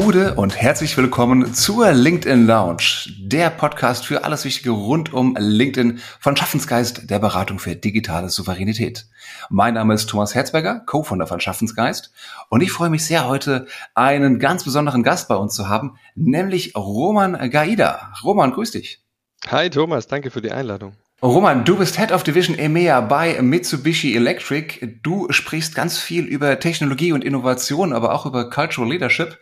Gude und herzlich willkommen zur LinkedIn Lounge, der Podcast für alles Wichtige rund um LinkedIn von Schaffensgeist, der Beratung für digitale Souveränität. Mein Name ist Thomas Herzberger, Co-Founder von Schaffensgeist und ich freue mich sehr, heute einen ganz besonderen Gast bei uns zu haben, nämlich Roman Gaida. Roman, grüß dich. Hi Thomas, danke für die Einladung. Roman, du bist Head of Division EMEA bei Mitsubishi Electric. Du sprichst ganz viel über Technologie und Innovation, aber auch über Cultural Leadership.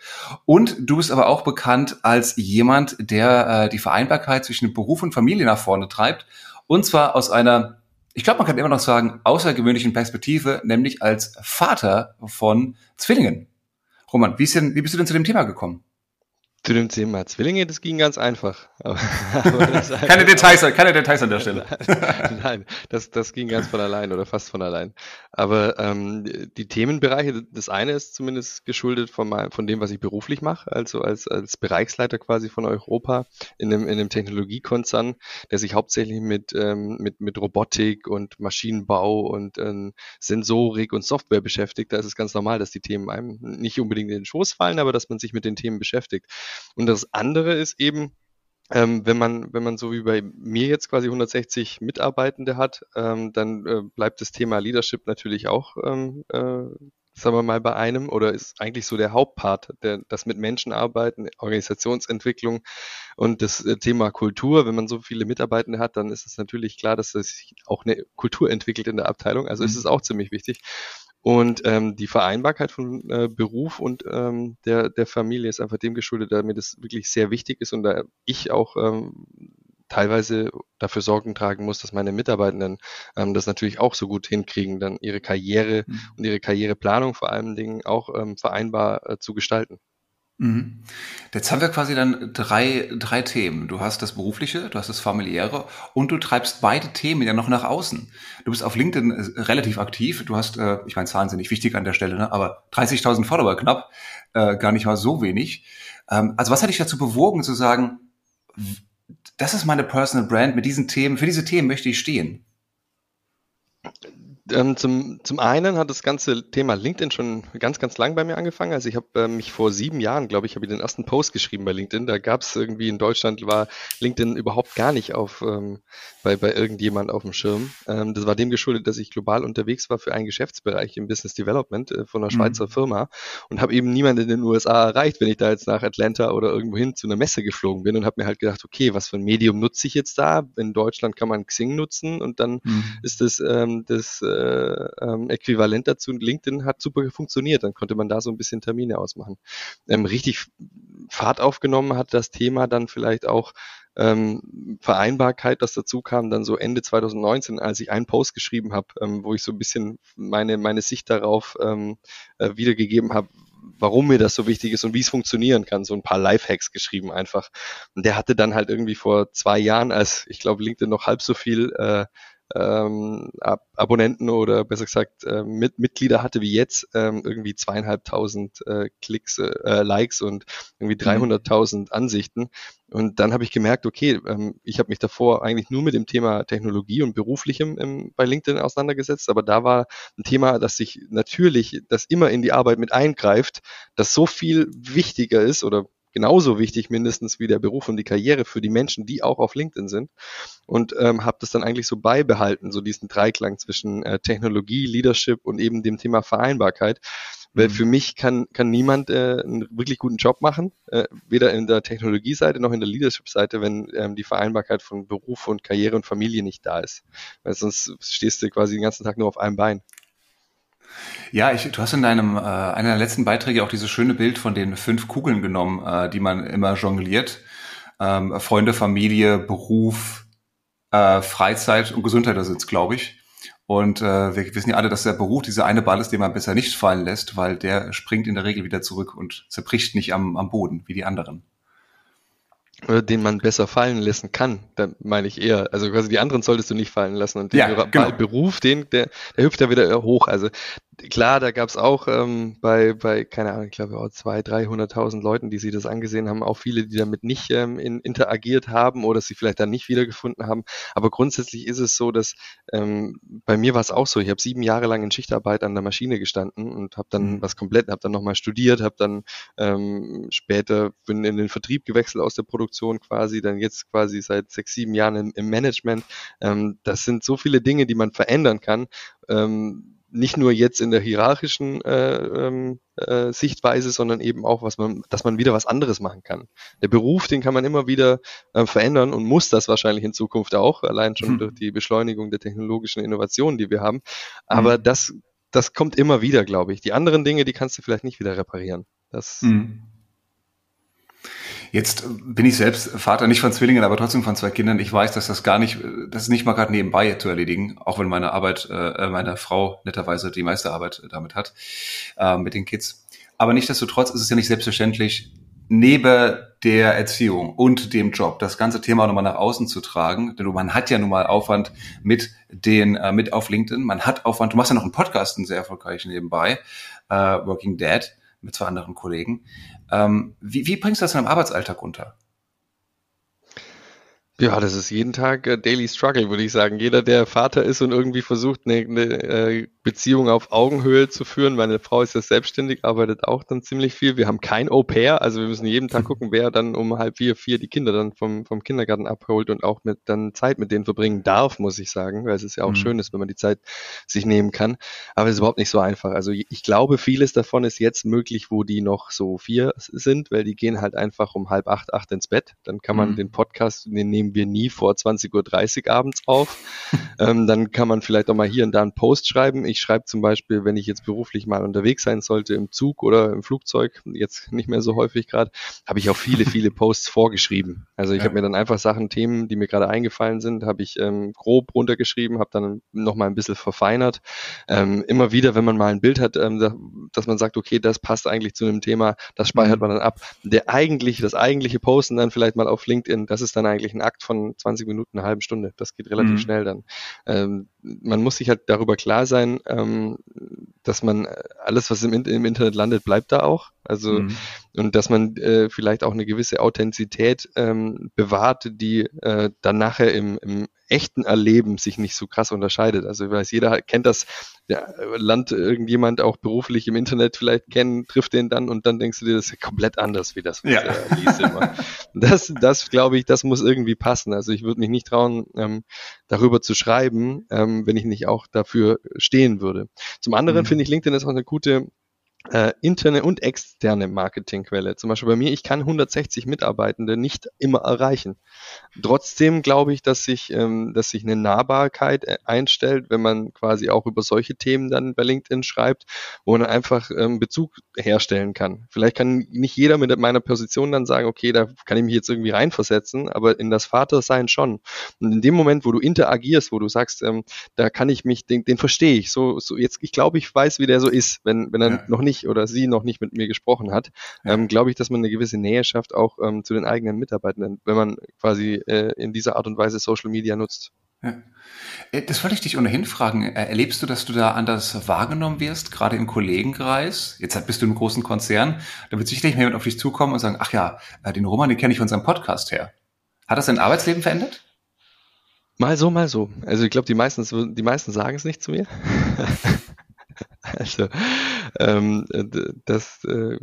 Und du bist aber auch bekannt als jemand, der äh, die Vereinbarkeit zwischen Beruf und Familie nach vorne treibt. Und zwar aus einer, ich glaube, man kann immer noch sagen, außergewöhnlichen Perspektive, nämlich als Vater von Zwillingen. Roman, wie, denn, wie bist du denn zu dem Thema gekommen? Zu dem Thema Zwillinge, das ging ganz einfach. Aber, aber keine, Details, keine Details an der Stelle. Nein, das, das ging ganz von allein oder fast von allein. Aber ähm, die Themenbereiche, das eine ist zumindest geschuldet von, mein, von dem, was ich beruflich mache, also als, als Bereichsleiter quasi von Europa in einem, in einem Technologiekonzern, der sich hauptsächlich mit, ähm, mit, mit Robotik und Maschinenbau und ähm, Sensorik und Software beschäftigt. Da ist es ganz normal, dass die Themen einem nicht unbedingt in den Schoß fallen, aber dass man sich mit den Themen beschäftigt. Und das andere ist eben, ähm, wenn man, wenn man so wie bei mir jetzt quasi 160 Mitarbeitende hat, ähm, dann äh, bleibt das Thema Leadership natürlich auch, ähm, äh, sagen wir mal, bei einem oder ist eigentlich so der Hauptpart, der, das mit Menschen arbeiten, Organisationsentwicklung und das äh, Thema Kultur. Wenn man so viele Mitarbeitende hat, dann ist es natürlich klar, dass sich auch eine Kultur entwickelt in der Abteilung. Also mhm. ist es auch ziemlich wichtig. Und ähm, die Vereinbarkeit von äh, Beruf und ähm, der, der Familie ist einfach dem geschuldet, da mir das wirklich sehr wichtig ist und da ich auch ähm, teilweise dafür Sorgen tragen muss, dass meine Mitarbeitenden ähm, das natürlich auch so gut hinkriegen, dann ihre Karriere mhm. und ihre Karriereplanung vor allen Dingen auch ähm, vereinbar äh, zu gestalten. Mhm. Jetzt haben wir quasi dann drei, drei Themen. Du hast das Berufliche, du hast das Familiäre und du treibst beide Themen ja noch nach außen. Du bist auf LinkedIn äh, relativ aktiv. Du hast, äh, ich meine, Zahlen sind nicht wichtig an der Stelle, ne? aber 30.000 Follower knapp, äh, gar nicht mal so wenig. Ähm, also was hat dich dazu bewogen zu sagen, das ist meine Personal Brand mit diesen Themen, für diese Themen möchte ich stehen? Ähm, zum, zum einen hat das ganze Thema LinkedIn schon ganz, ganz lang bei mir angefangen. Also ich habe äh, mich vor sieben Jahren, glaube ich, habe ich den ersten Post geschrieben bei LinkedIn. Da gab es irgendwie in Deutschland war LinkedIn überhaupt gar nicht auf ähm, bei, bei irgendjemand auf dem Schirm. Ähm, das war dem geschuldet, dass ich global unterwegs war für einen Geschäftsbereich im Business Development äh, von einer mhm. Schweizer Firma und habe eben niemanden in den USA erreicht, wenn ich da jetzt nach Atlanta oder irgendwo hin zu einer Messe geflogen bin und habe mir halt gedacht, okay, was für ein Medium nutze ich jetzt da? In Deutschland kann man Xing nutzen und dann mhm. ist das ähm, das äh, äh, ähm, Äquivalent dazu. LinkedIn hat super funktioniert. Dann konnte man da so ein bisschen Termine ausmachen. Ähm, richtig Fahrt aufgenommen hat das Thema dann vielleicht auch ähm, Vereinbarkeit, das dazu kam, dann so Ende 2019, als ich einen Post geschrieben habe, ähm, wo ich so ein bisschen meine, meine Sicht darauf ähm, äh, wiedergegeben habe, warum mir das so wichtig ist und wie es funktionieren kann. So ein paar Lifehacks geschrieben einfach. Und der hatte dann halt irgendwie vor zwei Jahren, als ich glaube LinkedIn noch halb so viel äh, ähm, Ab Abonnenten oder besser gesagt äh, mit Mitglieder hatte wie jetzt, ähm, irgendwie zweieinhalbtausend äh, Klicks, äh, Likes und irgendwie 300.000 mhm. Ansichten. Und dann habe ich gemerkt, okay, ähm, ich habe mich davor eigentlich nur mit dem Thema Technologie und beruflichem im, bei LinkedIn auseinandergesetzt, aber da war ein Thema, das sich natürlich, das immer in die Arbeit mit eingreift, das so viel wichtiger ist oder genauso wichtig mindestens wie der Beruf und die Karriere für die Menschen, die auch auf LinkedIn sind. Und ähm, habe das dann eigentlich so beibehalten, so diesen Dreiklang zwischen äh, Technologie, Leadership und eben dem Thema Vereinbarkeit. Weil mhm. für mich kann, kann niemand äh, einen wirklich guten Job machen, äh, weder in der Technologieseite noch in der Leadership-Seite, wenn ähm, die Vereinbarkeit von Beruf und Karriere und Familie nicht da ist. Weil sonst stehst du quasi den ganzen Tag nur auf einem Bein. Ja, ich, du hast in deinem äh, einer der letzten Beiträge auch dieses schöne Bild von den fünf Kugeln genommen, äh, die man immer jongliert. Ähm, Freunde, Familie, Beruf, äh, Freizeit und Gesundheit, das ist glaube ich. Und äh, wir wissen ja alle, dass der Beruf dieser eine Ball ist, den man besser nicht fallen lässt, weil der springt in der Regel wieder zurück und zerbricht nicht am, am Boden wie die anderen den man besser fallen lassen kann, da meine ich eher. Also quasi die anderen solltest du nicht fallen lassen und den ja, genau. Beruf, den, der, der hüpft ja wieder hoch. Also klar, da gab es auch ähm, bei, bei, keine Ahnung, ich glaube auch zwei, 300.000 Leuten, die sich das angesehen haben, auch viele, die damit nicht ähm, in, interagiert haben oder sie vielleicht dann nicht wiedergefunden haben. Aber grundsätzlich ist es so, dass ähm, bei mir war es auch so. Ich habe sieben Jahre lang in Schichtarbeit an der Maschine gestanden und habe dann mhm. was komplett, habe dann nochmal studiert, habe dann ähm, später bin in den Vertrieb gewechselt aus der Produktion quasi, dann jetzt quasi seit sechs, sieben Jahren im, im Management. Ähm, das sind so viele Dinge, die man verändern kann. Ähm, nicht nur jetzt in der hierarchischen äh, ähm, äh, Sichtweise, sondern eben auch, was man, dass man wieder was anderes machen kann. Der Beruf, den kann man immer wieder äh, verändern und muss das wahrscheinlich in Zukunft auch, allein schon hm. durch die Beschleunigung der technologischen Innovationen, die wir haben. Aber hm. das, das kommt immer wieder, glaube ich. Die anderen Dinge, die kannst du vielleicht nicht wieder reparieren. Das, hm. Jetzt bin ich selbst Vater nicht von Zwillingen, aber trotzdem von zwei Kindern. Ich weiß, dass das gar nicht, das ist nicht mal gerade nebenbei zu erledigen, auch wenn meine Arbeit, äh, meine Frau netterweise die meiste Arbeit damit hat, äh, mit den Kids. Aber nichtsdestotrotz ist es ja nicht selbstverständlich, neben der Erziehung und dem Job das ganze Thema nochmal nach außen zu tragen. Denn man hat ja nun mal Aufwand mit den, äh, mit auf LinkedIn. Man hat Aufwand, du machst ja noch einen Podcast, einen sehr erfolgreichen nebenbei, äh, Working Dad mit zwei anderen Kollegen. Ähm, wie, wie bringst du das in deinem Arbeitsalltag unter? Ja, das ist jeden Tag äh, Daily Struggle, würde ich sagen. Jeder, der Vater ist und irgendwie versucht, eine, eine äh, Beziehung auf Augenhöhe zu führen. Meine Frau ist ja selbstständig, arbeitet auch dann ziemlich viel. Wir haben kein Au pair, also wir müssen jeden Tag gucken, wer dann um halb vier, vier die Kinder dann vom, vom Kindergarten abholt und auch mit dann Zeit mit denen verbringen darf, muss ich sagen, weil es ist ja auch mhm. schön ist, wenn man die Zeit sich nehmen kann. Aber es ist überhaupt nicht so einfach. Also ich glaube, vieles davon ist jetzt möglich, wo die noch so vier sind, weil die gehen halt einfach um halb acht, acht ins Bett. Dann kann man mhm. den Podcast, den nehmen nehmen wir nie vor 20.30 Uhr abends auf. ähm, dann kann man vielleicht auch mal hier und da einen Post schreiben. Ich schreibe zum Beispiel, wenn ich jetzt beruflich mal unterwegs sein sollte, im Zug oder im Flugzeug, jetzt nicht mehr so häufig gerade, habe ich auch viele, viele Posts vorgeschrieben. Also ich ja. habe mir dann einfach Sachen, Themen, die mir gerade eingefallen sind, habe ich ähm, grob runtergeschrieben, habe dann nochmal ein bisschen verfeinert. Ähm, immer wieder, wenn man mal ein Bild hat, ähm, dass man sagt, okay, das passt eigentlich zu einem Thema, das speichert mhm. man dann ab. Der eigentlich, das eigentliche Posten dann vielleicht mal auf LinkedIn, das ist dann eigentlich ein Akt von 20 Minuten, einer halben Stunde. Das geht relativ mhm. schnell dann. Ähm, man muss sich halt darüber klar sein, ähm, dass man äh, alles, was im, im, Internet landet, bleibt da auch. Also mhm. und dass man äh, vielleicht auch eine gewisse Authentizität ähm, bewahrt, die äh, dann nachher im, im echten Erleben sich nicht so krass unterscheidet. Also ich weiß, jeder kennt das, ja, lernt irgendjemand auch beruflich im Internet vielleicht kennen, trifft den dann und dann denkst du dir, das ist komplett anders wie das, ja. liest immer. Das, das glaube ich, das muss irgendwie passen. Also ich würde mich nicht trauen, ähm, darüber zu schreiben, ähm, wenn ich nicht auch dafür stehen würde. Zum anderen mhm. finde ich LinkedIn ist auch eine gute äh, interne und externe Marketingquelle. Zum Beispiel bei mir, ich kann 160 Mitarbeitende nicht immer erreichen. Trotzdem glaube ich, dass sich, ähm, dass sich eine Nahbarkeit äh, einstellt, wenn man quasi auch über solche Themen dann bei LinkedIn schreibt, wo man einfach ähm, Bezug herstellen kann. Vielleicht kann nicht jeder mit meiner Position dann sagen, okay, da kann ich mich jetzt irgendwie reinversetzen, aber in das Vatersein schon. Und in dem Moment, wo du interagierst, wo du sagst, ähm, da kann ich mich, den, den verstehe ich. So, so jetzt, ich glaube, ich weiß, wie der so ist, wenn, wenn er ja. noch nicht nicht oder sie noch nicht mit mir gesprochen hat, ähm, glaube ich, dass man eine gewisse Nähe schafft, auch ähm, zu den eigenen Mitarbeitenden, wenn man quasi äh, in dieser Art und Weise Social Media nutzt. Ja. Äh, das wollte ich dich ohnehin fragen. Äh, erlebst du, dass du da anders wahrgenommen wirst, gerade im Kollegenkreis? Jetzt bist du im großen Konzern, da wird sicherlich jemand auf dich zukommen und sagen, ach ja, äh, den Roman, den kenne ich von seinem Podcast her. Hat das dein Arbeitsleben verändert? Mal so, mal so. Also ich glaube, die meisten, die meisten sagen es nicht zu mir. also ähm, das äh,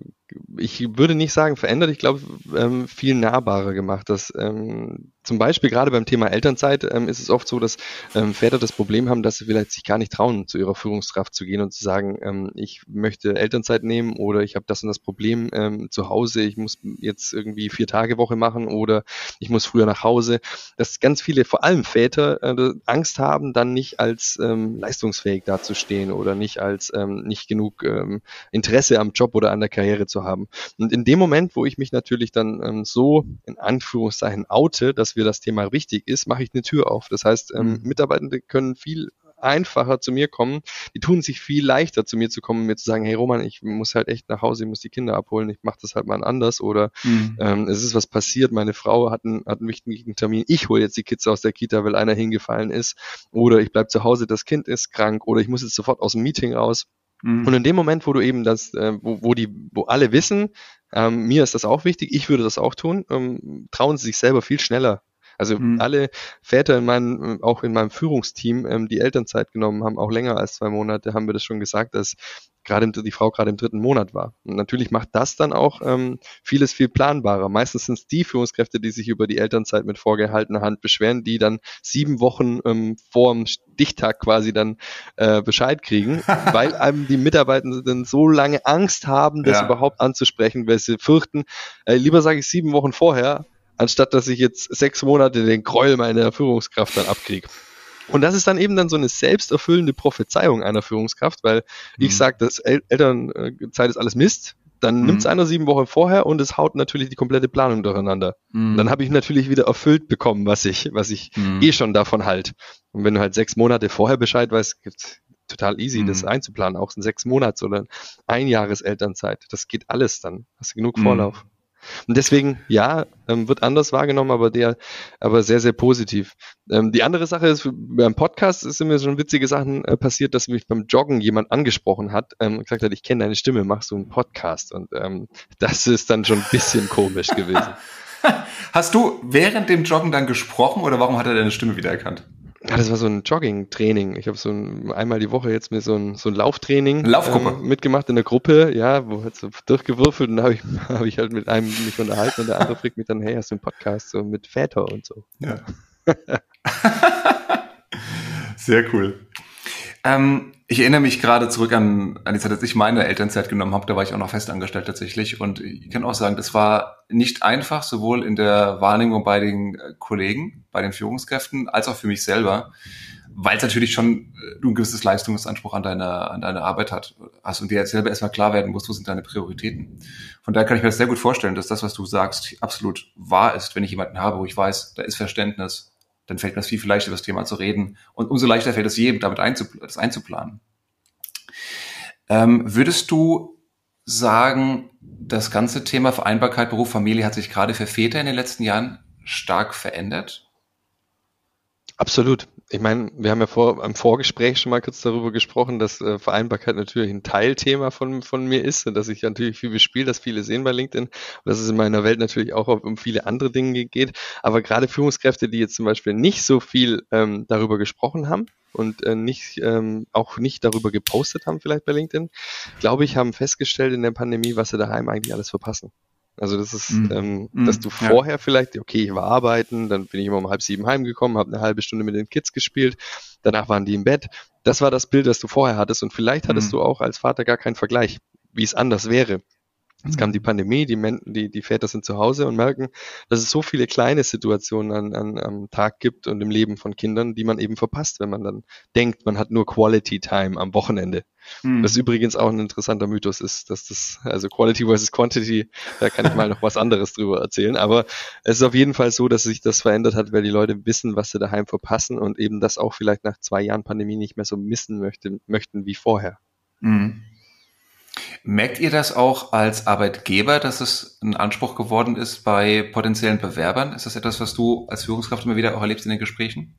ich würde nicht sagen verändert, ich glaube ähm, viel nahbarer gemacht. Dass, ähm, zum Beispiel gerade beim Thema Elternzeit ähm, ist es oft so, dass ähm, Väter das Problem haben, dass sie vielleicht sich gar nicht trauen, zu ihrer Führungskraft zu gehen und zu sagen, ähm, ich möchte Elternzeit nehmen oder ich habe das und das Problem ähm, zu Hause, ich muss jetzt irgendwie vier Tage Woche machen oder ich muss früher nach Hause. Dass ganz viele, vor allem Väter, äh, Angst haben, dann nicht als ähm, leistungsfähig dazustehen oder nicht als ähm, nicht genug ähm, Interesse am Job oder an der Karriere zu haben. Und in dem Moment, wo ich mich natürlich dann ähm, so in Anführungszeichen oute, dass mir das Thema wichtig ist, mache ich eine Tür auf. Das heißt, ähm, mhm. Mitarbeitende können viel einfacher zu mir kommen. Die tun sich viel leichter zu mir zu kommen, mir zu sagen, hey Roman, ich muss halt echt nach Hause, ich muss die Kinder abholen, ich mache das halt mal anders oder mhm. ähm, es ist was passiert, meine Frau hat einen, hat einen wichtigen Termin, ich hole jetzt die Kids aus der Kita, weil einer hingefallen ist oder ich bleib zu Hause, das Kind ist krank oder ich muss jetzt sofort aus dem Meeting raus Mhm. Und in dem Moment, wo du eben das, äh, wo, wo die, wo alle wissen, ähm, mir ist das auch wichtig, ich würde das auch tun, ähm, trauen sie sich selber viel schneller also mhm. alle Väter in meinem, auch in meinem Führungsteam, ähm, die Elternzeit genommen haben, auch länger als zwei Monate, haben wir das schon gesagt, dass gerade die Frau gerade im dritten Monat war. Und natürlich macht das dann auch ähm, vieles viel planbarer. Meistens sind es die Führungskräfte, die sich über die Elternzeit mit vorgehaltener Hand beschweren, die dann sieben Wochen ähm, vor dem Stichtag quasi dann äh, Bescheid kriegen, weil einem die Mitarbeitenden so lange Angst haben, das ja. überhaupt anzusprechen, weil sie fürchten, äh, lieber sage ich sieben Wochen vorher, anstatt dass ich jetzt sechs Monate den Gräuel meiner Führungskraft dann abkriege. Und das ist dann eben dann so eine selbsterfüllende Prophezeiung einer Führungskraft, weil mhm. ich sage, dass El Elternzeit ist alles Mist, dann mhm. nimmt es einer sieben Wochen vorher und es haut natürlich die komplette Planung durcheinander. Mhm. Dann habe ich natürlich wieder erfüllt bekommen, was ich, was ich mhm. eh schon davon halt. Und wenn du halt sechs Monate vorher Bescheid weißt, gibt's total easy, das mhm. einzuplanen, auch in sechs Monats oder ein Jahres Elternzeit. Das geht alles dann. Hast du genug mhm. Vorlauf. Und deswegen, ja, ähm, wird anders wahrgenommen, aber der, aber sehr, sehr positiv. Ähm, die andere Sache ist, beim Podcast sind mir schon witzige Sachen äh, passiert, dass mich beim Joggen jemand angesprochen hat ähm, und gesagt hat, ich kenne deine Stimme, machst du einen Podcast? Und ähm, das ist dann schon ein bisschen komisch gewesen. Hast du während dem Joggen dann gesprochen oder warum hat er deine Stimme wiedererkannt? Ja, das war so ein Jogging-Training. Ich habe so ein, einmal die Woche jetzt mir so ein, so ein Lauftraining. Ähm, mitgemacht in der Gruppe, ja, wo halt so durchgewürfelt und da habe ich, hab ich halt mit einem mich unterhalten und der andere fragt mich dann, hey, hast du einen Podcast so mit Väter und so. Ja. Sehr cool. Ähm, ich erinnere mich gerade zurück an, an die Zeit, als ich meine Elternzeit genommen habe. Da war ich auch noch festangestellt tatsächlich. Und ich kann auch sagen, das war nicht einfach, sowohl in der Wahrnehmung bei den äh, Kollegen, bei den Führungskräften, als auch für mich selber, weil es natürlich schon äh, ein gewisses Leistungsanspruch an deine, an deine Arbeit hat, hast und dir jetzt selber erstmal klar werden musst, wo sind deine Prioritäten. Von daher kann ich mir das sehr gut vorstellen, dass das, was du sagst, absolut wahr ist, wenn ich jemanden habe, wo ich weiß, da ist Verständnis, dann fällt mir das viel, viel leichter, über das Thema zu reden. Und umso leichter fällt es jedem, damit einzupl das einzuplanen. Ähm, würdest du sagen, das ganze Thema Vereinbarkeit Beruf, Familie hat sich gerade für Väter in den letzten Jahren stark verändert? Absolut ich meine, wir haben ja vor, im Vorgespräch schon mal kurz darüber gesprochen, dass äh, Vereinbarkeit natürlich ein Teilthema von, von mir ist und dass ich natürlich viel bespiele, dass viele sehen bei LinkedIn und dass es in meiner Welt natürlich auch um viele andere Dinge geht. Aber gerade Führungskräfte, die jetzt zum Beispiel nicht so viel ähm, darüber gesprochen haben und äh, nicht ähm, auch nicht darüber gepostet haben, vielleicht bei LinkedIn, glaube ich, haben festgestellt in der Pandemie, was sie daheim eigentlich alles verpassen. Also das ist, mm. ähm, mm. dass du vorher ja. vielleicht, okay, ich war arbeiten, dann bin ich immer um halb sieben heimgekommen, habe eine halbe Stunde mit den Kids gespielt, danach waren die im Bett. Das war das Bild, das du vorher hattest und vielleicht hattest mm. du auch als Vater gar keinen Vergleich, wie es anders wäre. Jetzt kam die mhm. Pandemie, die, Men die, die Väter sind zu Hause und merken, dass es so viele kleine Situationen an, an, am Tag gibt und im Leben von Kindern, die man eben verpasst, wenn man dann denkt, man hat nur Quality Time am Wochenende. Mhm. Was übrigens auch ein interessanter Mythos ist, dass das, also Quality versus Quantity, da kann ich mal noch was anderes drüber erzählen. Aber es ist auf jeden Fall so, dass sich das verändert hat, weil die Leute wissen, was sie daheim verpassen und eben das auch vielleicht nach zwei Jahren Pandemie nicht mehr so missen möchte, möchten wie vorher. Mhm. Merkt ihr das auch als Arbeitgeber, dass es ein Anspruch geworden ist bei potenziellen Bewerbern? Ist das etwas, was du als Führungskraft immer wieder auch erlebst in den Gesprächen?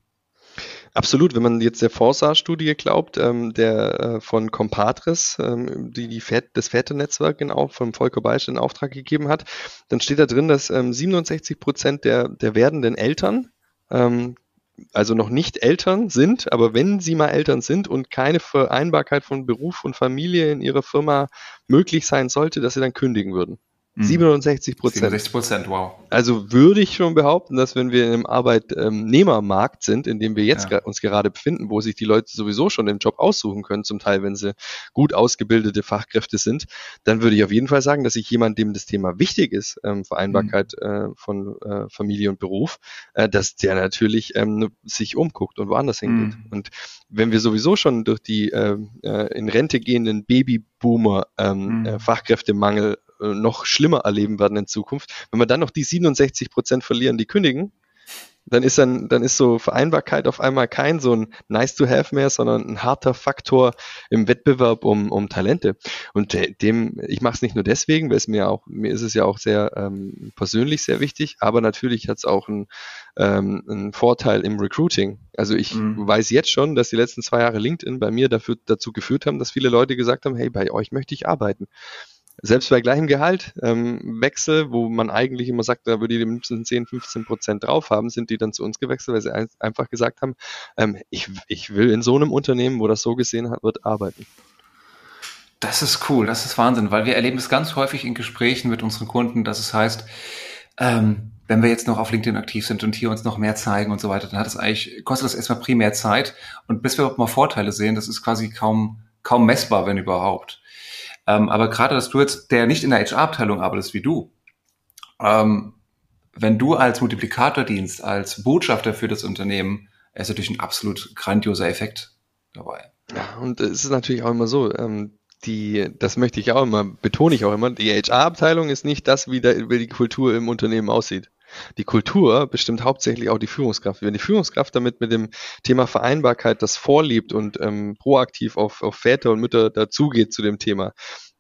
Absolut, wenn man jetzt der Forsa-Studie glaubt, ähm, der äh, von Compadres, ähm, die, die Fät, das Väternetzwerk genau von Volker Beisch in Auftrag gegeben hat, dann steht da drin, dass ähm, 67 Prozent der, der werdenden Eltern ähm, also noch nicht Eltern sind, aber wenn sie mal Eltern sind und keine Vereinbarkeit von Beruf und Familie in ihrer Firma möglich sein sollte, dass sie dann kündigen würden. 67 mhm. Prozent. 67 Prozent, wow. Also würde ich schon behaupten, dass wenn wir in einem Arbeitnehmermarkt sind, in dem wir jetzt ja. uns gerade befinden, wo sich die Leute sowieso schon den Job aussuchen können, zum Teil, wenn sie gut ausgebildete Fachkräfte sind, dann würde ich auf jeden Fall sagen, dass ich jemand, dem das Thema wichtig ist, ähm, Vereinbarkeit mhm. äh, von äh, Familie und Beruf, äh, dass der natürlich ähm, sich umguckt und woanders hingeht. Mhm. Und wenn wir sowieso schon durch die äh, äh in Rente gehenden Babyboomer ähm, mhm. Äh, Fachkräftemangel äh, noch schlimmer erleben werden in Zukunft. Wenn wir dann noch die 67 Prozent verlieren, die kündigen, dann ist dann, dann ist so Vereinbarkeit auf einmal kein so ein nice to have mehr, sondern ein harter Faktor im Wettbewerb um, um Talente. Und dem, ich mache es nicht nur deswegen, weil es mir auch, mir ist es ja auch sehr ähm, persönlich sehr wichtig, aber natürlich hat es auch einen, ähm, einen Vorteil im Recruiting. Also ich mhm. weiß jetzt schon, dass die letzten zwei Jahre LinkedIn bei mir dafür, dazu geführt haben, dass viele Leute gesagt haben, hey, bei euch möchte ich arbeiten selbst bei gleichem Gehalt, ähm, Wechsel, wo man eigentlich immer sagt, da würde die mindestens 10, 15 Prozent drauf haben, sind die dann zu uns gewechselt, weil sie ein, einfach gesagt haben, ähm, ich, ich will in so einem Unternehmen, wo das so gesehen wird, arbeiten. Das ist cool, das ist Wahnsinn, weil wir erleben es ganz häufig in Gesprächen mit unseren Kunden, dass es heißt, ähm, wenn wir jetzt noch auf LinkedIn aktiv sind und hier uns noch mehr zeigen und so weiter, dann hat es eigentlich, kostet das erstmal primär Zeit und bis wir überhaupt mal Vorteile sehen, das ist quasi kaum, kaum messbar, wenn überhaupt. Ähm, aber gerade, dass du jetzt, der nicht in der HR-Abteilung arbeitest wie du, ähm, wenn du als Multiplikator dienst, als Botschafter für das Unternehmen, ist natürlich ein absolut grandioser Effekt dabei. Ja, und es ist natürlich auch immer so, ähm, die, das möchte ich auch immer, betone ich auch immer, die HR-Abteilung ist nicht das, wie, der, wie die Kultur im Unternehmen aussieht. Die Kultur bestimmt hauptsächlich auch die Führungskraft. Wenn die Führungskraft damit mit dem Thema Vereinbarkeit das vorliebt und ähm, proaktiv auf, auf Väter und Mütter dazugeht zu dem Thema,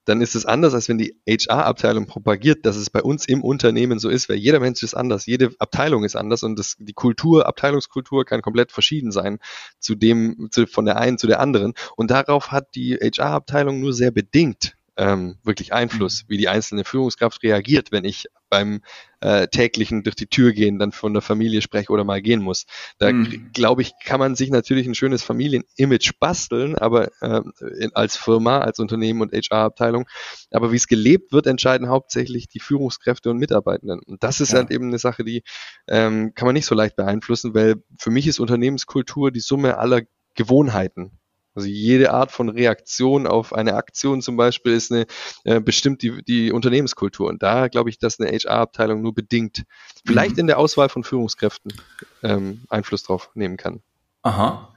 dann ist es anders, als wenn die HR-Abteilung propagiert, dass es bei uns im Unternehmen so ist, weil jeder Mensch ist anders, jede Abteilung ist anders und das, die Kultur, Abteilungskultur kann komplett verschieden sein zu dem, zu, von der einen zu der anderen. Und darauf hat die HR-Abteilung nur sehr bedingt ähm, wirklich Einfluss, mhm. wie die einzelne Führungskraft reagiert, wenn ich beim äh, täglichen durch die Tür gehen dann von der Familie spreche oder mal gehen muss. Da mhm. glaube ich, kann man sich natürlich ein schönes Familienimage basteln, aber äh, in, als Firma, als Unternehmen und HR-Abteilung. Aber wie es gelebt wird, entscheiden hauptsächlich die Führungskräfte und Mitarbeitenden. Und das ist ja. halt eben eine Sache, die ähm, kann man nicht so leicht beeinflussen, weil für mich ist Unternehmenskultur die Summe aller Gewohnheiten. Also jede Art von Reaktion auf eine Aktion zum Beispiel ist eine äh, bestimmt die, die Unternehmenskultur. Und da glaube ich, dass eine HR-Abteilung nur bedingt, vielleicht mhm. in der Auswahl von Führungskräften ähm, Einfluss drauf nehmen kann. Aha.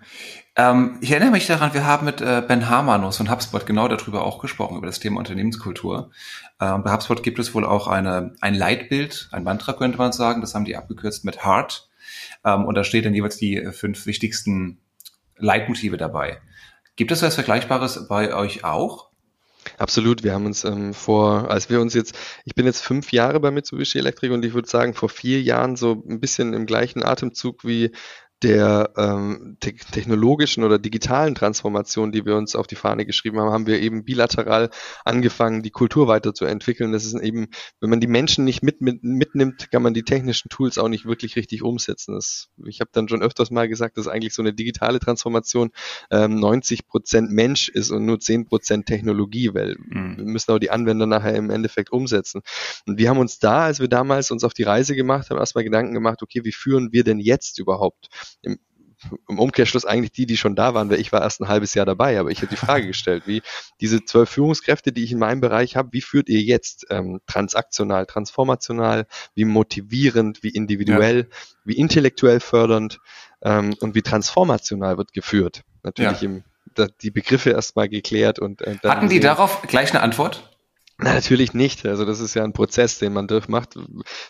Ähm, ich erinnere mich daran, wir haben mit äh, Ben Hamanus von HubSpot genau darüber auch gesprochen, über das Thema Unternehmenskultur. Ähm, bei HubSpot gibt es wohl auch eine, ein Leitbild, ein Mantra könnte man sagen, das haben die abgekürzt mit Heart. Ähm, und da steht dann jeweils die äh, fünf wichtigsten Leitmotive dabei. Gibt es was Vergleichbares bei euch auch? Absolut. Wir haben uns ähm, vor, als wir uns jetzt, ich bin jetzt fünf Jahre bei Mitsubishi Electric und ich würde sagen, vor vier Jahren so ein bisschen im gleichen Atemzug wie der ähm, te technologischen oder digitalen Transformation, die wir uns auf die Fahne geschrieben haben, haben wir eben bilateral angefangen, die Kultur weiterzuentwickeln. Das ist eben, wenn man die Menschen nicht mit, mit, mitnimmt, kann man die technischen Tools auch nicht wirklich richtig umsetzen. Das, ich habe dann schon öfters mal gesagt, dass eigentlich so eine digitale Transformation ähm, 90 Prozent Mensch ist und nur 10 Prozent Technologie, weil mhm. wir müssen auch die Anwender nachher im Endeffekt umsetzen. Und wir haben uns da, als wir damals uns auf die Reise gemacht haben, erstmal Gedanken gemacht, okay, wie führen wir denn jetzt überhaupt? Im, im Umkehrschluss eigentlich die, die schon da waren, weil ich war erst ein halbes Jahr dabei, aber ich habe die Frage gestellt, wie diese zwölf Führungskräfte, die ich in meinem Bereich habe, wie führt ihr jetzt ähm, transaktional, transformational, wie motivierend, wie individuell, ja. wie intellektuell fördernd ähm, und wie transformational wird geführt? Natürlich ja. im, da, die Begriffe erstmal geklärt und äh, Hatten die darauf gleich eine Antwort? Na, natürlich nicht. Also das ist ja ein Prozess, den man durchmacht.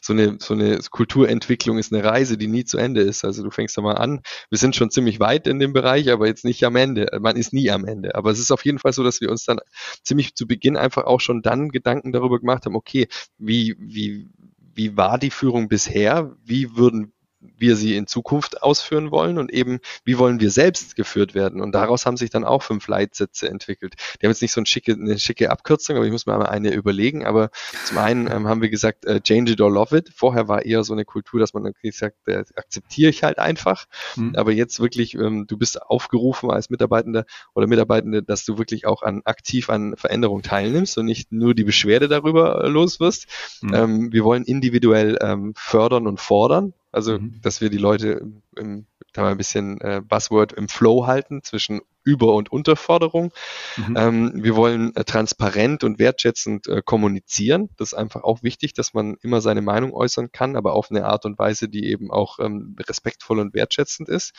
So eine, so eine Kulturentwicklung ist eine Reise, die nie zu Ende ist. Also du fängst da mal an. Wir sind schon ziemlich weit in dem Bereich, aber jetzt nicht am Ende. Man ist nie am Ende. Aber es ist auf jeden Fall so, dass wir uns dann ziemlich zu Beginn einfach auch schon dann Gedanken darüber gemacht haben, okay, wie, wie, wie war die Führung bisher? Wie würden wir sie in Zukunft ausführen wollen und eben, wie wollen wir selbst geführt werden. Und daraus haben sich dann auch fünf Leitsätze entwickelt. Die haben jetzt nicht so eine schicke, eine schicke Abkürzung, aber ich muss mir mal eine überlegen. Aber zum einen ähm, haben wir gesagt, äh, change it or love it. Vorher war eher so eine Kultur, dass man gesagt, äh, akzeptiere ich halt einfach. Mhm. Aber jetzt wirklich, ähm, du bist aufgerufen als Mitarbeitender oder Mitarbeitende, dass du wirklich auch an aktiv an Veränderungen teilnimmst und nicht nur die Beschwerde darüber äh, los wirst. Mhm. Ähm, wir wollen individuell ähm, fördern und fordern. Also, mhm. dass wir die Leute im, da mal ein bisschen äh, Buzzword im Flow halten zwischen Über- und Unterforderung. Mhm. Ähm, wir wollen äh, transparent und wertschätzend äh, kommunizieren. Das ist einfach auch wichtig, dass man immer seine Meinung äußern kann, aber auf eine Art und Weise, die eben auch ähm, respektvoll und wertschätzend ist.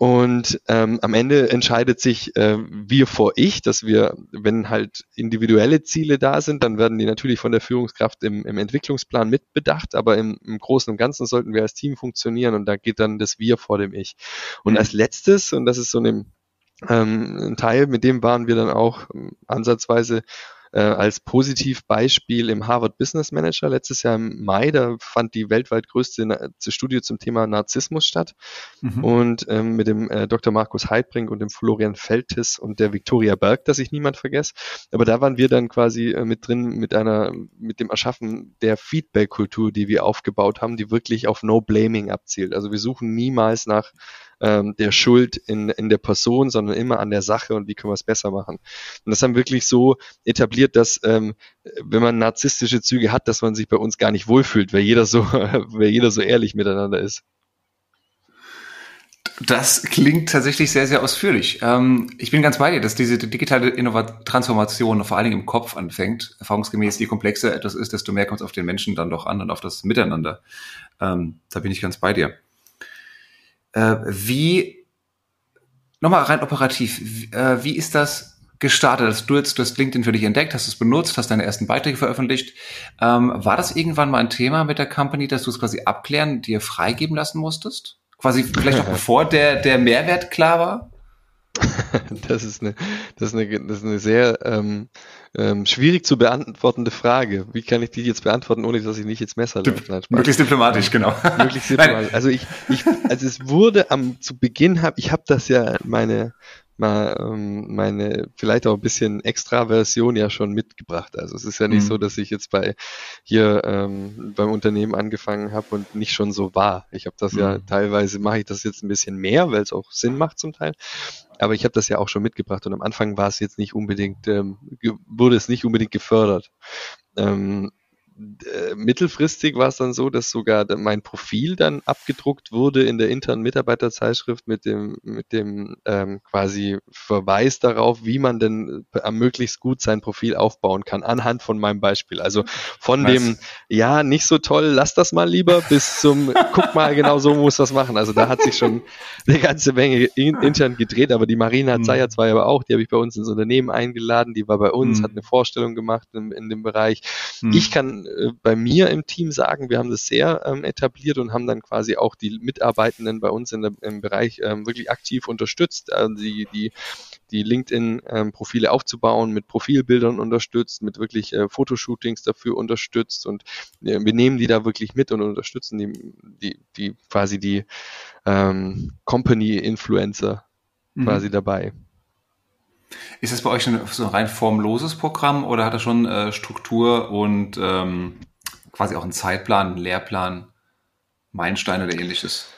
Und ähm, am Ende entscheidet sich äh, wir vor ich, dass wir, wenn halt individuelle Ziele da sind, dann werden die natürlich von der Führungskraft im, im Entwicklungsplan mitbedacht, aber im, im Großen und Ganzen sollten wir als Team funktionieren und da geht dann das Wir vor dem Ich. Und mhm. als letztes, und das ist so eine, ähm, ein Teil, mit dem waren wir dann auch ähm, ansatzweise äh, als Positivbeispiel im Harvard Business Manager letztes Jahr im Mai. Da fand die weltweit größte Studie zum Thema Narzissmus statt. Mhm. Und ähm, mit dem äh, Dr. Markus Heidbrink und dem Florian Feltis und der Victoria Berg, dass ich niemand vergesse. Aber da waren wir dann quasi äh, mit drin mit einer, mit dem Erschaffen der Feedback-Kultur, die wir aufgebaut haben, die wirklich auf No Blaming abzielt. Also wir suchen niemals nach ähm, der Schuld in, in der Person, sondern immer an der Sache und wie können wir es besser machen. Und das haben wirklich so etabliert, dass ähm, wenn man narzisstische Züge hat, dass man sich bei uns gar nicht wohlfühlt, weil jeder so, weil jeder so ehrlich miteinander ist. Das klingt tatsächlich sehr, sehr ausführlich. Ähm, ich bin ganz bei dir, dass diese digitale Transformation vor allen Dingen im Kopf anfängt. Erfahrungsgemäß, je komplexer etwas ist, desto mehr kommt es auf den Menschen dann doch an und auf das Miteinander. Ähm, da bin ich ganz bei dir. Äh, wie, nochmal rein operativ, wie, äh, wie ist das gestartet? Dass du jetzt das LinkedIn für dich entdeckt, hast es benutzt, hast deine ersten Beiträge veröffentlicht. Ähm, war das irgendwann mal ein Thema mit der Company, dass du es quasi abklären, dir freigeben lassen musstest? Quasi vielleicht auch bevor der, der Mehrwert klar war? Das ist eine, das ist eine, das ist eine sehr ähm, ähm, schwierig zu beantwortende Frage. Wie kann ich die jetzt beantworten, ohne dass ich nicht ins Messer laufe? Möglichst diplomatisch, genau. Möglichst diplomatisch. Also ich, ich, also es wurde am zu Beginn habe ich habe das ja meine mal ähm, meine vielleicht auch ein bisschen Extraversion ja schon mitgebracht. Also es ist ja nicht mhm. so, dass ich jetzt bei hier ähm, beim Unternehmen angefangen habe und nicht schon so war. Ich habe das mhm. ja teilweise mache ich das jetzt ein bisschen mehr, weil es auch Sinn macht zum Teil. Aber ich habe das ja auch schon mitgebracht und am Anfang war es jetzt nicht unbedingt, ähm, wurde es nicht unbedingt gefördert. Ähm, äh, mittelfristig war es dann so, dass sogar mein Profil dann abgedruckt wurde in der internen Mitarbeiterzeitschrift mit dem, mit dem ähm, quasi Verweis darauf, wie man denn äh, möglichst gut sein Profil aufbauen kann, anhand von meinem Beispiel. Also von Was? dem, ja, nicht so toll, lass das mal lieber, bis zum, guck mal, genau so muss das machen. Also da hat sich schon eine ganze Menge in, intern gedreht, aber die Marina mhm. Zayat war aber auch, die habe ich bei uns ins Unternehmen eingeladen, die war bei uns, mhm. hat eine Vorstellung gemacht in, in dem Bereich. Mhm. Ich kann äh, bei mir im Team sagen, wir haben das sehr ähm, etabliert und haben dann quasi auch die Mitarbeitenden bei uns in der, im Bereich ähm, wirklich aktiv unterstützt, äh, die, die, die LinkedIn-Profile ähm, aufzubauen, mit Profilbildern unterstützt, mit wirklich äh, Fotoshootings dafür unterstützt und äh, wir nehmen die da wirklich mit und unterstützen die, die, die quasi die ähm, Company-Influencer mhm. quasi dabei. Ist das bei euch ein, so ein rein formloses Programm oder hat das schon äh, Struktur und ähm, quasi auch einen Zeitplan, einen Lehrplan, Meilensteine oder ähnliches?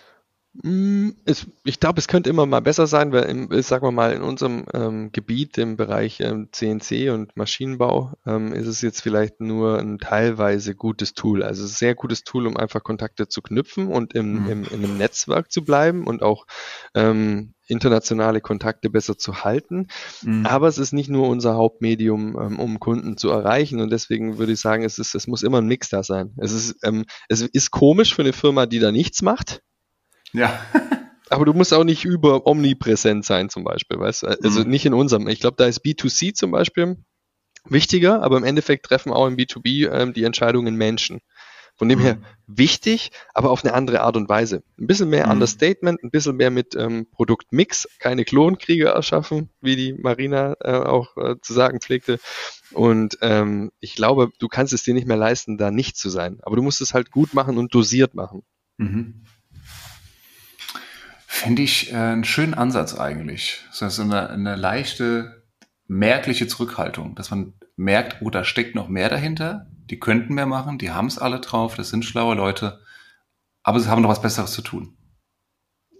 Mm, es, ich glaube, es könnte immer mal besser sein, weil, im, sagen wir mal, in unserem ähm, Gebiet, im Bereich ähm, CNC und Maschinenbau, ähm, ist es jetzt vielleicht nur ein teilweise gutes Tool. Also es ist ein sehr gutes Tool, um einfach Kontakte zu knüpfen und im, mhm. im, in einem Netzwerk zu bleiben und auch ähm, internationale Kontakte besser zu halten. Mhm. Aber es ist nicht nur unser Hauptmedium, ähm, um Kunden zu erreichen. Und deswegen würde ich sagen, es, ist, es muss immer ein Mix da sein. Es ist, ähm, es ist komisch für eine Firma, die da nichts macht ja. Aber du musst auch nicht über omnipräsent sein, zum Beispiel, weißt du? Also mhm. nicht in unserem. Ich glaube, da ist B2C zum Beispiel wichtiger, aber im Endeffekt treffen auch im B2B ähm, die Entscheidungen Menschen. Von dem mhm. her wichtig, aber auf eine andere Art und Weise. Ein bisschen mehr mhm. Understatement, ein bisschen mehr mit ähm, Produktmix, keine Klonkrieger erschaffen, wie die Marina äh, auch äh, zu sagen pflegte. Und ähm, ich glaube, du kannst es dir nicht mehr leisten, da nicht zu sein. Aber du musst es halt gut machen und dosiert machen. Mhm. Finde ich äh, einen schönen Ansatz eigentlich. So eine, eine leichte, merkliche Zurückhaltung, dass man merkt, oh, da steckt noch mehr dahinter. Die könnten mehr machen, die haben es alle drauf, das sind schlaue Leute, aber sie haben noch was Besseres zu tun.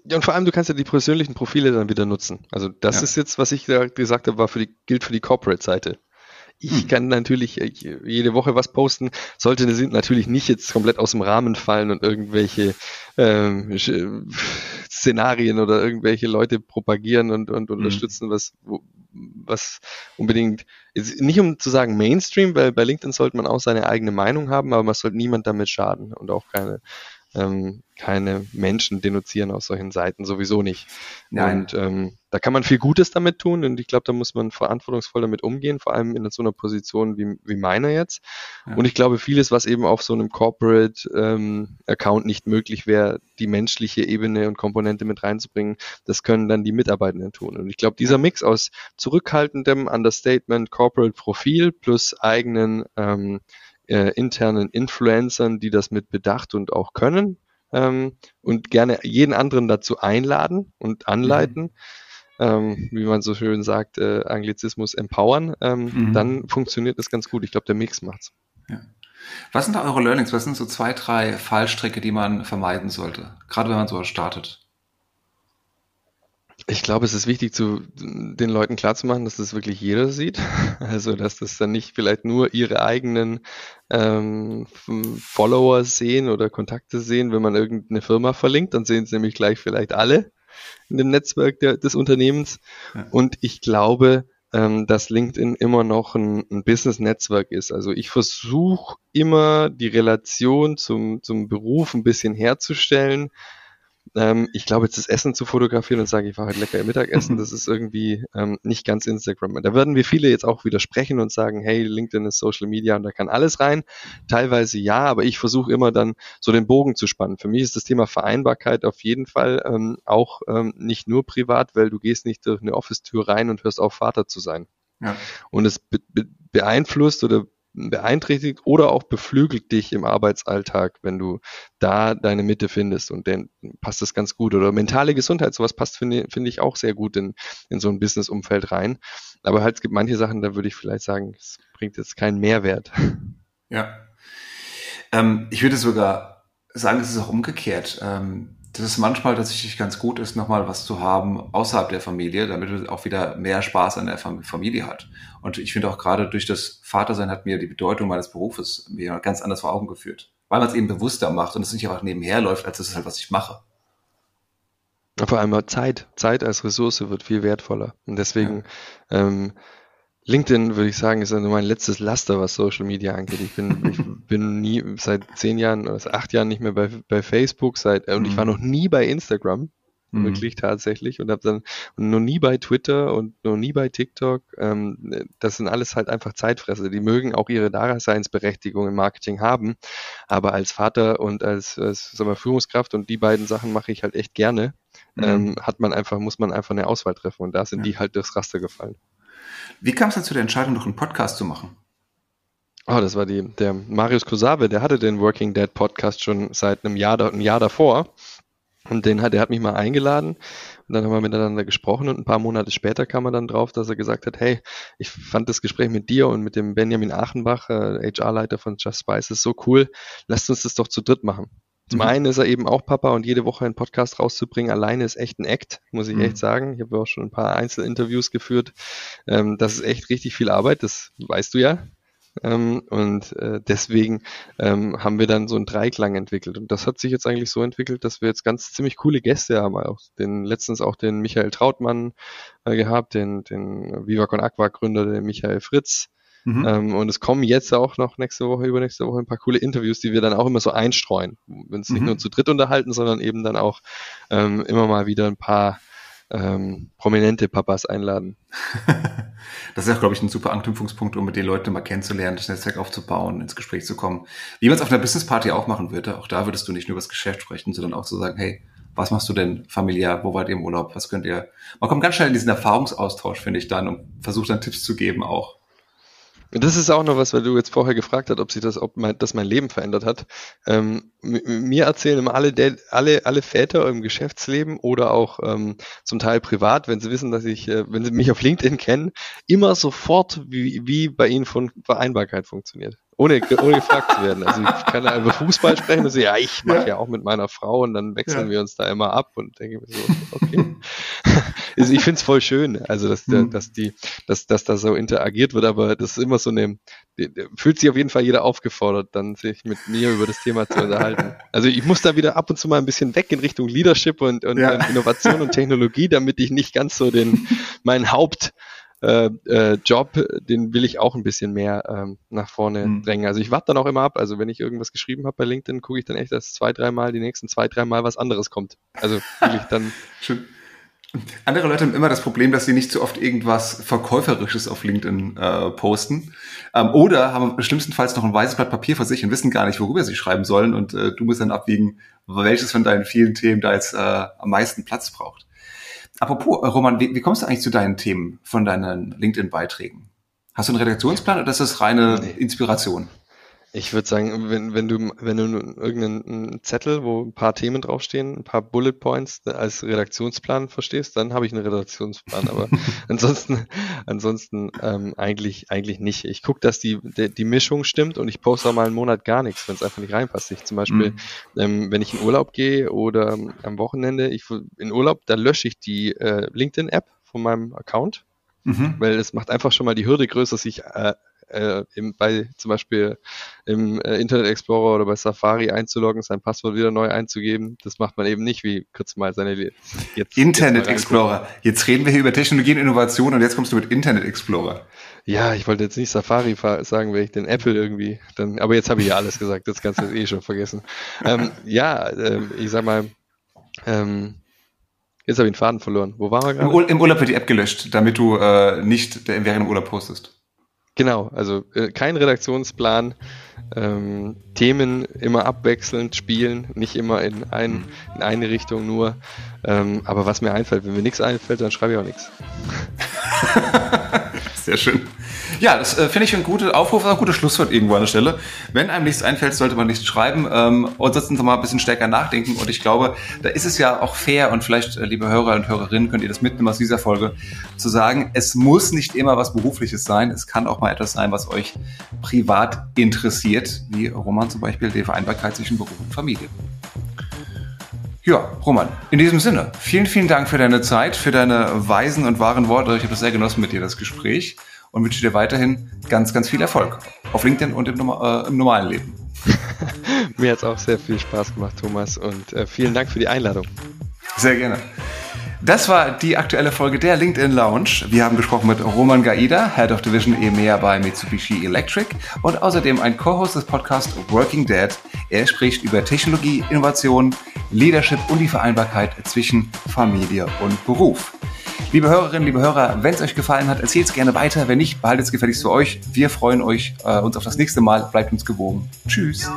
Ja, und vor allem, du kannst ja die persönlichen Profile dann wieder nutzen. Also das ja. ist jetzt, was ich gesagt habe, war für die, gilt für die Corporate-Seite. Ich hm. kann natürlich äh, jede Woche was posten, sollte natürlich nicht jetzt komplett aus dem Rahmen fallen und irgendwelche ähm, Szenarien oder irgendwelche Leute propagieren und, und hm. unterstützen, was, was unbedingt, nicht um zu sagen Mainstream, weil bei LinkedIn sollte man auch seine eigene Meinung haben, aber man sollte niemand damit schaden und auch keine ähm, keine Menschen denunzieren aus solchen Seiten, sowieso nicht. Nein. Und ähm, da kann man viel Gutes damit tun und ich glaube, da muss man verantwortungsvoll damit umgehen, vor allem in so einer Position wie, wie meiner jetzt. Ja. Und ich glaube, vieles, was eben auf so einem Corporate ähm, Account nicht möglich wäre, die menschliche Ebene und Komponente mit reinzubringen, das können dann die Mitarbeitenden tun. Und ich glaube, dieser Mix aus zurückhaltendem Understatement, Corporate Profil plus eigenen ähm, äh, internen Influencern, die das mit Bedacht und auch können ähm, und gerne jeden anderen dazu einladen und anleiten. Mhm. Ähm, wie man so schön sagt, äh, Anglizismus empowern, ähm, mhm. dann funktioniert das ganz gut. Ich glaube, der Mix macht's. Ja. Was sind da eure Learnings? Was sind so zwei, drei Fallstricke, die man vermeiden sollte? Gerade wenn man so startet. Ich glaube, es ist wichtig, zu den Leuten klarzumachen, dass das wirklich jeder sieht. Also, dass das dann nicht vielleicht nur ihre eigenen ähm, Follower sehen oder Kontakte sehen, wenn man irgendeine Firma verlinkt, dann sehen es nämlich gleich vielleicht alle in dem Netzwerk der, des Unternehmens. Ja. Und ich glaube, ähm, dass LinkedIn immer noch ein, ein Business-Netzwerk ist. Also ich versuche immer die Relation zum, zum Beruf ein bisschen herzustellen ähm, ich glaube, jetzt das Essen zu fotografieren und sagen, ich war heute lecker im Mittagessen, das ist irgendwie ähm, nicht ganz Instagram. Da werden wir viele jetzt auch widersprechen und sagen, hey, LinkedIn ist Social Media und da kann alles rein. Teilweise ja, aber ich versuche immer dann so den Bogen zu spannen. Für mich ist das Thema Vereinbarkeit auf jeden Fall ähm, auch ähm, nicht nur privat, weil du gehst nicht durch eine Office-Tür rein und hörst auf, Vater zu sein. Ja. Und es be be beeinflusst oder beeinträchtigt oder auch beflügelt dich im Arbeitsalltag, wenn du da deine Mitte findest und dann passt das ganz gut. Oder mentale Gesundheit, sowas passt, finde find ich auch sehr gut in, in so ein Business-Umfeld rein. Aber halt, es gibt manche Sachen, da würde ich vielleicht sagen, es bringt jetzt keinen Mehrwert. Ja. Ähm, ich würde sogar sagen, es ist auch umgekehrt. Ähm, dass es manchmal tatsächlich ganz gut ist, nochmal was zu haben außerhalb der Familie, damit man auch wieder mehr Spaß an der Familie hat. Und ich finde auch gerade durch das Vatersein hat mir die Bedeutung meines Berufes mir ganz anders vor Augen geführt. Weil man es eben bewusster macht und es nicht einfach nebenher läuft, als es ist halt, was ich mache. Vor allem Zeit. Zeit als Ressource wird viel wertvoller. Und deswegen ja. ähm, LinkedIn, würde ich sagen, ist also mein letztes Laster, was Social Media angeht. Ich bin, ich bin nie seit zehn Jahren oder seit acht Jahren nicht mehr bei, bei Facebook seit, und ich war mhm. noch nie bei Instagram. Mhm. Wirklich tatsächlich und habe dann und noch nie bei Twitter und noch nie bei TikTok. Ähm, das sind alles halt einfach Zeitfresser. Die mögen auch ihre Daseinsberechtigung im Marketing haben, aber als Vater und als, als sagen wir, Führungskraft und die beiden Sachen mache ich halt echt gerne. Mhm. Ähm, hat man einfach, muss man einfach eine Auswahl treffen und da sind ja. die halt durchs Raster gefallen. Wie kam es denn zu der Entscheidung, noch einen Podcast zu machen? Oh, das war die, der Marius Kosabe, der hatte den Working Dead Podcast schon seit einem Jahr, ein Jahr davor. Und den hat, der hat mich mal eingeladen und dann haben wir miteinander gesprochen und ein paar Monate später kam er dann drauf, dass er gesagt hat, hey, ich fand das Gespräch mit dir und mit dem Benjamin Achenbach, äh, HR-Leiter von Just Spices, so cool, lasst uns das doch zu dritt machen. Zum mhm. einen ist er eben auch Papa und jede Woche einen Podcast rauszubringen, alleine ist echt ein Act, muss ich mhm. echt sagen. Ich habe auch schon ein paar Einzelinterviews geführt. Ähm, das ist echt richtig viel Arbeit, das weißt du ja. Ähm, und äh, deswegen ähm, haben wir dann so einen Dreiklang entwickelt. Und das hat sich jetzt eigentlich so entwickelt, dass wir jetzt ganz ziemlich coole Gäste haben. Auch den, letztens auch den Michael Trautmann äh, gehabt, den, den Viva Con Aqua Gründer, den Michael Fritz, Mhm. Ähm, und es kommen jetzt auch noch nächste Woche, übernächste Woche ein paar coole Interviews, die wir dann auch immer so einstreuen. Wir uns nicht mhm. nur zu dritt unterhalten, sondern eben dann auch ähm, immer mal wieder ein paar ähm, prominente Papas einladen. das ist auch, glaube ich, ein super Anknüpfungspunkt, um mit den Leuten mal kennenzulernen, das Netzwerk aufzubauen, ins Gespräch zu kommen. Wie man es auf einer Business Party auch machen würde. Auch da würdest du nicht nur über das Geschäft sprechen, sondern auch zu so sagen, hey, was machst du denn familiär? Wo wart ihr im Urlaub? Was könnt ihr? Man kommt ganz schnell in diesen Erfahrungsaustausch, finde ich dann, und versucht dann Tipps zu geben auch. Das ist auch noch was, weil du jetzt vorher gefragt hast, ob sich das, ob mein, das mein Leben verändert hat. Ähm, mir erzählen immer alle, alle, alle Väter im Geschäftsleben oder auch ähm, zum Teil privat, wenn sie wissen, dass ich, äh, wenn sie mich auf LinkedIn kennen, immer sofort, wie, wie bei ihnen von Vereinbarkeit funktioniert ohne, ohne gefragt zu werden. Also ich kann da über Fußball sprechen und so, ja, ich mache ja. ja. auch mit meiner Frau und dann wechseln ja. wir uns da immer ab und denke mir so, okay. also ich finde es voll schön, also dass, mhm. dass die, dass, dass da so interagiert wird, aber das ist immer so eine, fühlt sich auf jeden Fall jeder aufgefordert, dann sich mit mir über das Thema zu unterhalten. Also ich muss da wieder ab und zu mal ein bisschen weg in Richtung Leadership und, und, ja. Innovation und Technologie, damit ich nicht ganz so den, mein Haupt äh, äh, Job, den will ich auch ein bisschen mehr ähm, nach vorne mhm. drängen. Also ich warte dann auch immer ab. Also wenn ich irgendwas geschrieben habe bei LinkedIn, gucke ich dann echt, dass zwei, dreimal die nächsten zwei, dreimal was anderes kommt. Also will ich dann. Schön. Andere Leute haben immer das Problem, dass sie nicht so oft irgendwas Verkäuferisches auf LinkedIn äh, posten. Ähm, oder haben schlimmstenfalls noch ein weißes Blatt Papier vor sich und wissen gar nicht, worüber sie schreiben sollen. Und äh, du musst dann abwiegen, welches von deinen vielen Themen da jetzt äh, am meisten Platz braucht. Apropos, äh, Roman, wie, wie kommst du eigentlich zu deinen Themen von deinen LinkedIn-Beiträgen? Hast du einen Redaktionsplan oder ist das reine Inspiration? Ich würde sagen, wenn, wenn du, wenn du irgendeinen Zettel, wo ein paar Themen draufstehen, ein paar Bullet Points als Redaktionsplan verstehst, dann habe ich einen Redaktionsplan. Aber ansonsten, ansonsten ähm, eigentlich, eigentlich nicht. Ich gucke, dass die, die, die Mischung stimmt und ich poste auch mal einen Monat gar nichts, wenn es einfach nicht reinpasst. Ich zum Beispiel, mhm. ähm, wenn ich in Urlaub gehe oder ähm, am Wochenende, ich in Urlaub, dann lösche ich die äh, LinkedIn-App von meinem Account. Mhm. Weil es macht einfach schon mal die Hürde größer, sich äh, äh, im, bei zum Beispiel im äh, Internet Explorer oder bei Safari einzuloggen, sein Passwort wieder neu einzugeben. Das macht man eben nicht, wie kurz mal seine jetzt Internet jetzt Explorer. Jetzt reden wir hier über Technologie und Innovation und jetzt kommst du mit Internet Explorer. Ja, ich wollte jetzt nicht Safari sagen, wenn ich den Apple irgendwie dann, aber jetzt habe ich ja alles gesagt, das kannst du eh schon vergessen. Ähm, ja, ähm, ich sag mal, ähm, Jetzt habe ich den Faden verloren. Wo waren wir gerade? Im, Urlaub wird die App gelöscht, damit du äh, nicht während dem Urlaub postest. Genau, also äh, kein Redaktionsplan, ähm, Themen immer abwechselnd spielen, nicht immer in, ein, in eine Richtung nur. Ähm, aber was mir einfällt, wenn mir nichts einfällt, dann schreibe ich auch nichts. Sehr schön. Ja, das äh, finde ich ein guter Aufruf, ein gutes Schlusswort irgendwo an der Stelle. Wenn einem nichts einfällt, sollte man nichts schreiben. Ähm, und sonst mal ein bisschen stärker nachdenken. Und ich glaube, da ist es ja auch fair und vielleicht, äh, liebe Hörer und Hörerinnen, könnt ihr das mitnehmen aus dieser Folge, zu sagen, es muss nicht immer was Berufliches sein. Es kann auch mal etwas sein, was euch privat interessiert, wie Roman zum Beispiel, die Vereinbarkeit zwischen Beruf und Familie. Ja, Roman, in diesem Sinne, vielen, vielen Dank für deine Zeit, für deine weisen und wahren Worte. Ich habe das sehr genossen mit dir, das Gespräch und wünsche dir weiterhin ganz, ganz viel Erfolg auf LinkedIn und im, äh, im normalen Leben. Mir hat es auch sehr viel Spaß gemacht, Thomas, und äh, vielen Dank für die Einladung. Sehr gerne. Das war die aktuelle Folge der LinkedIn Lounge. Wir haben gesprochen mit Roman Gaida, Head of Division EMEA bei Mitsubishi Electric und außerdem ein Co-Host des Podcasts Working Dead. Er spricht über Technologie, Innovation, Leadership und die Vereinbarkeit zwischen Familie und Beruf. Liebe Hörerinnen, liebe Hörer, wenn es euch gefallen hat, erzählt es gerne weiter. Wenn nicht, behaltet es gefälligst für euch. Wir freuen euch, äh, uns auf das nächste Mal. Bleibt uns gewogen. Tschüss.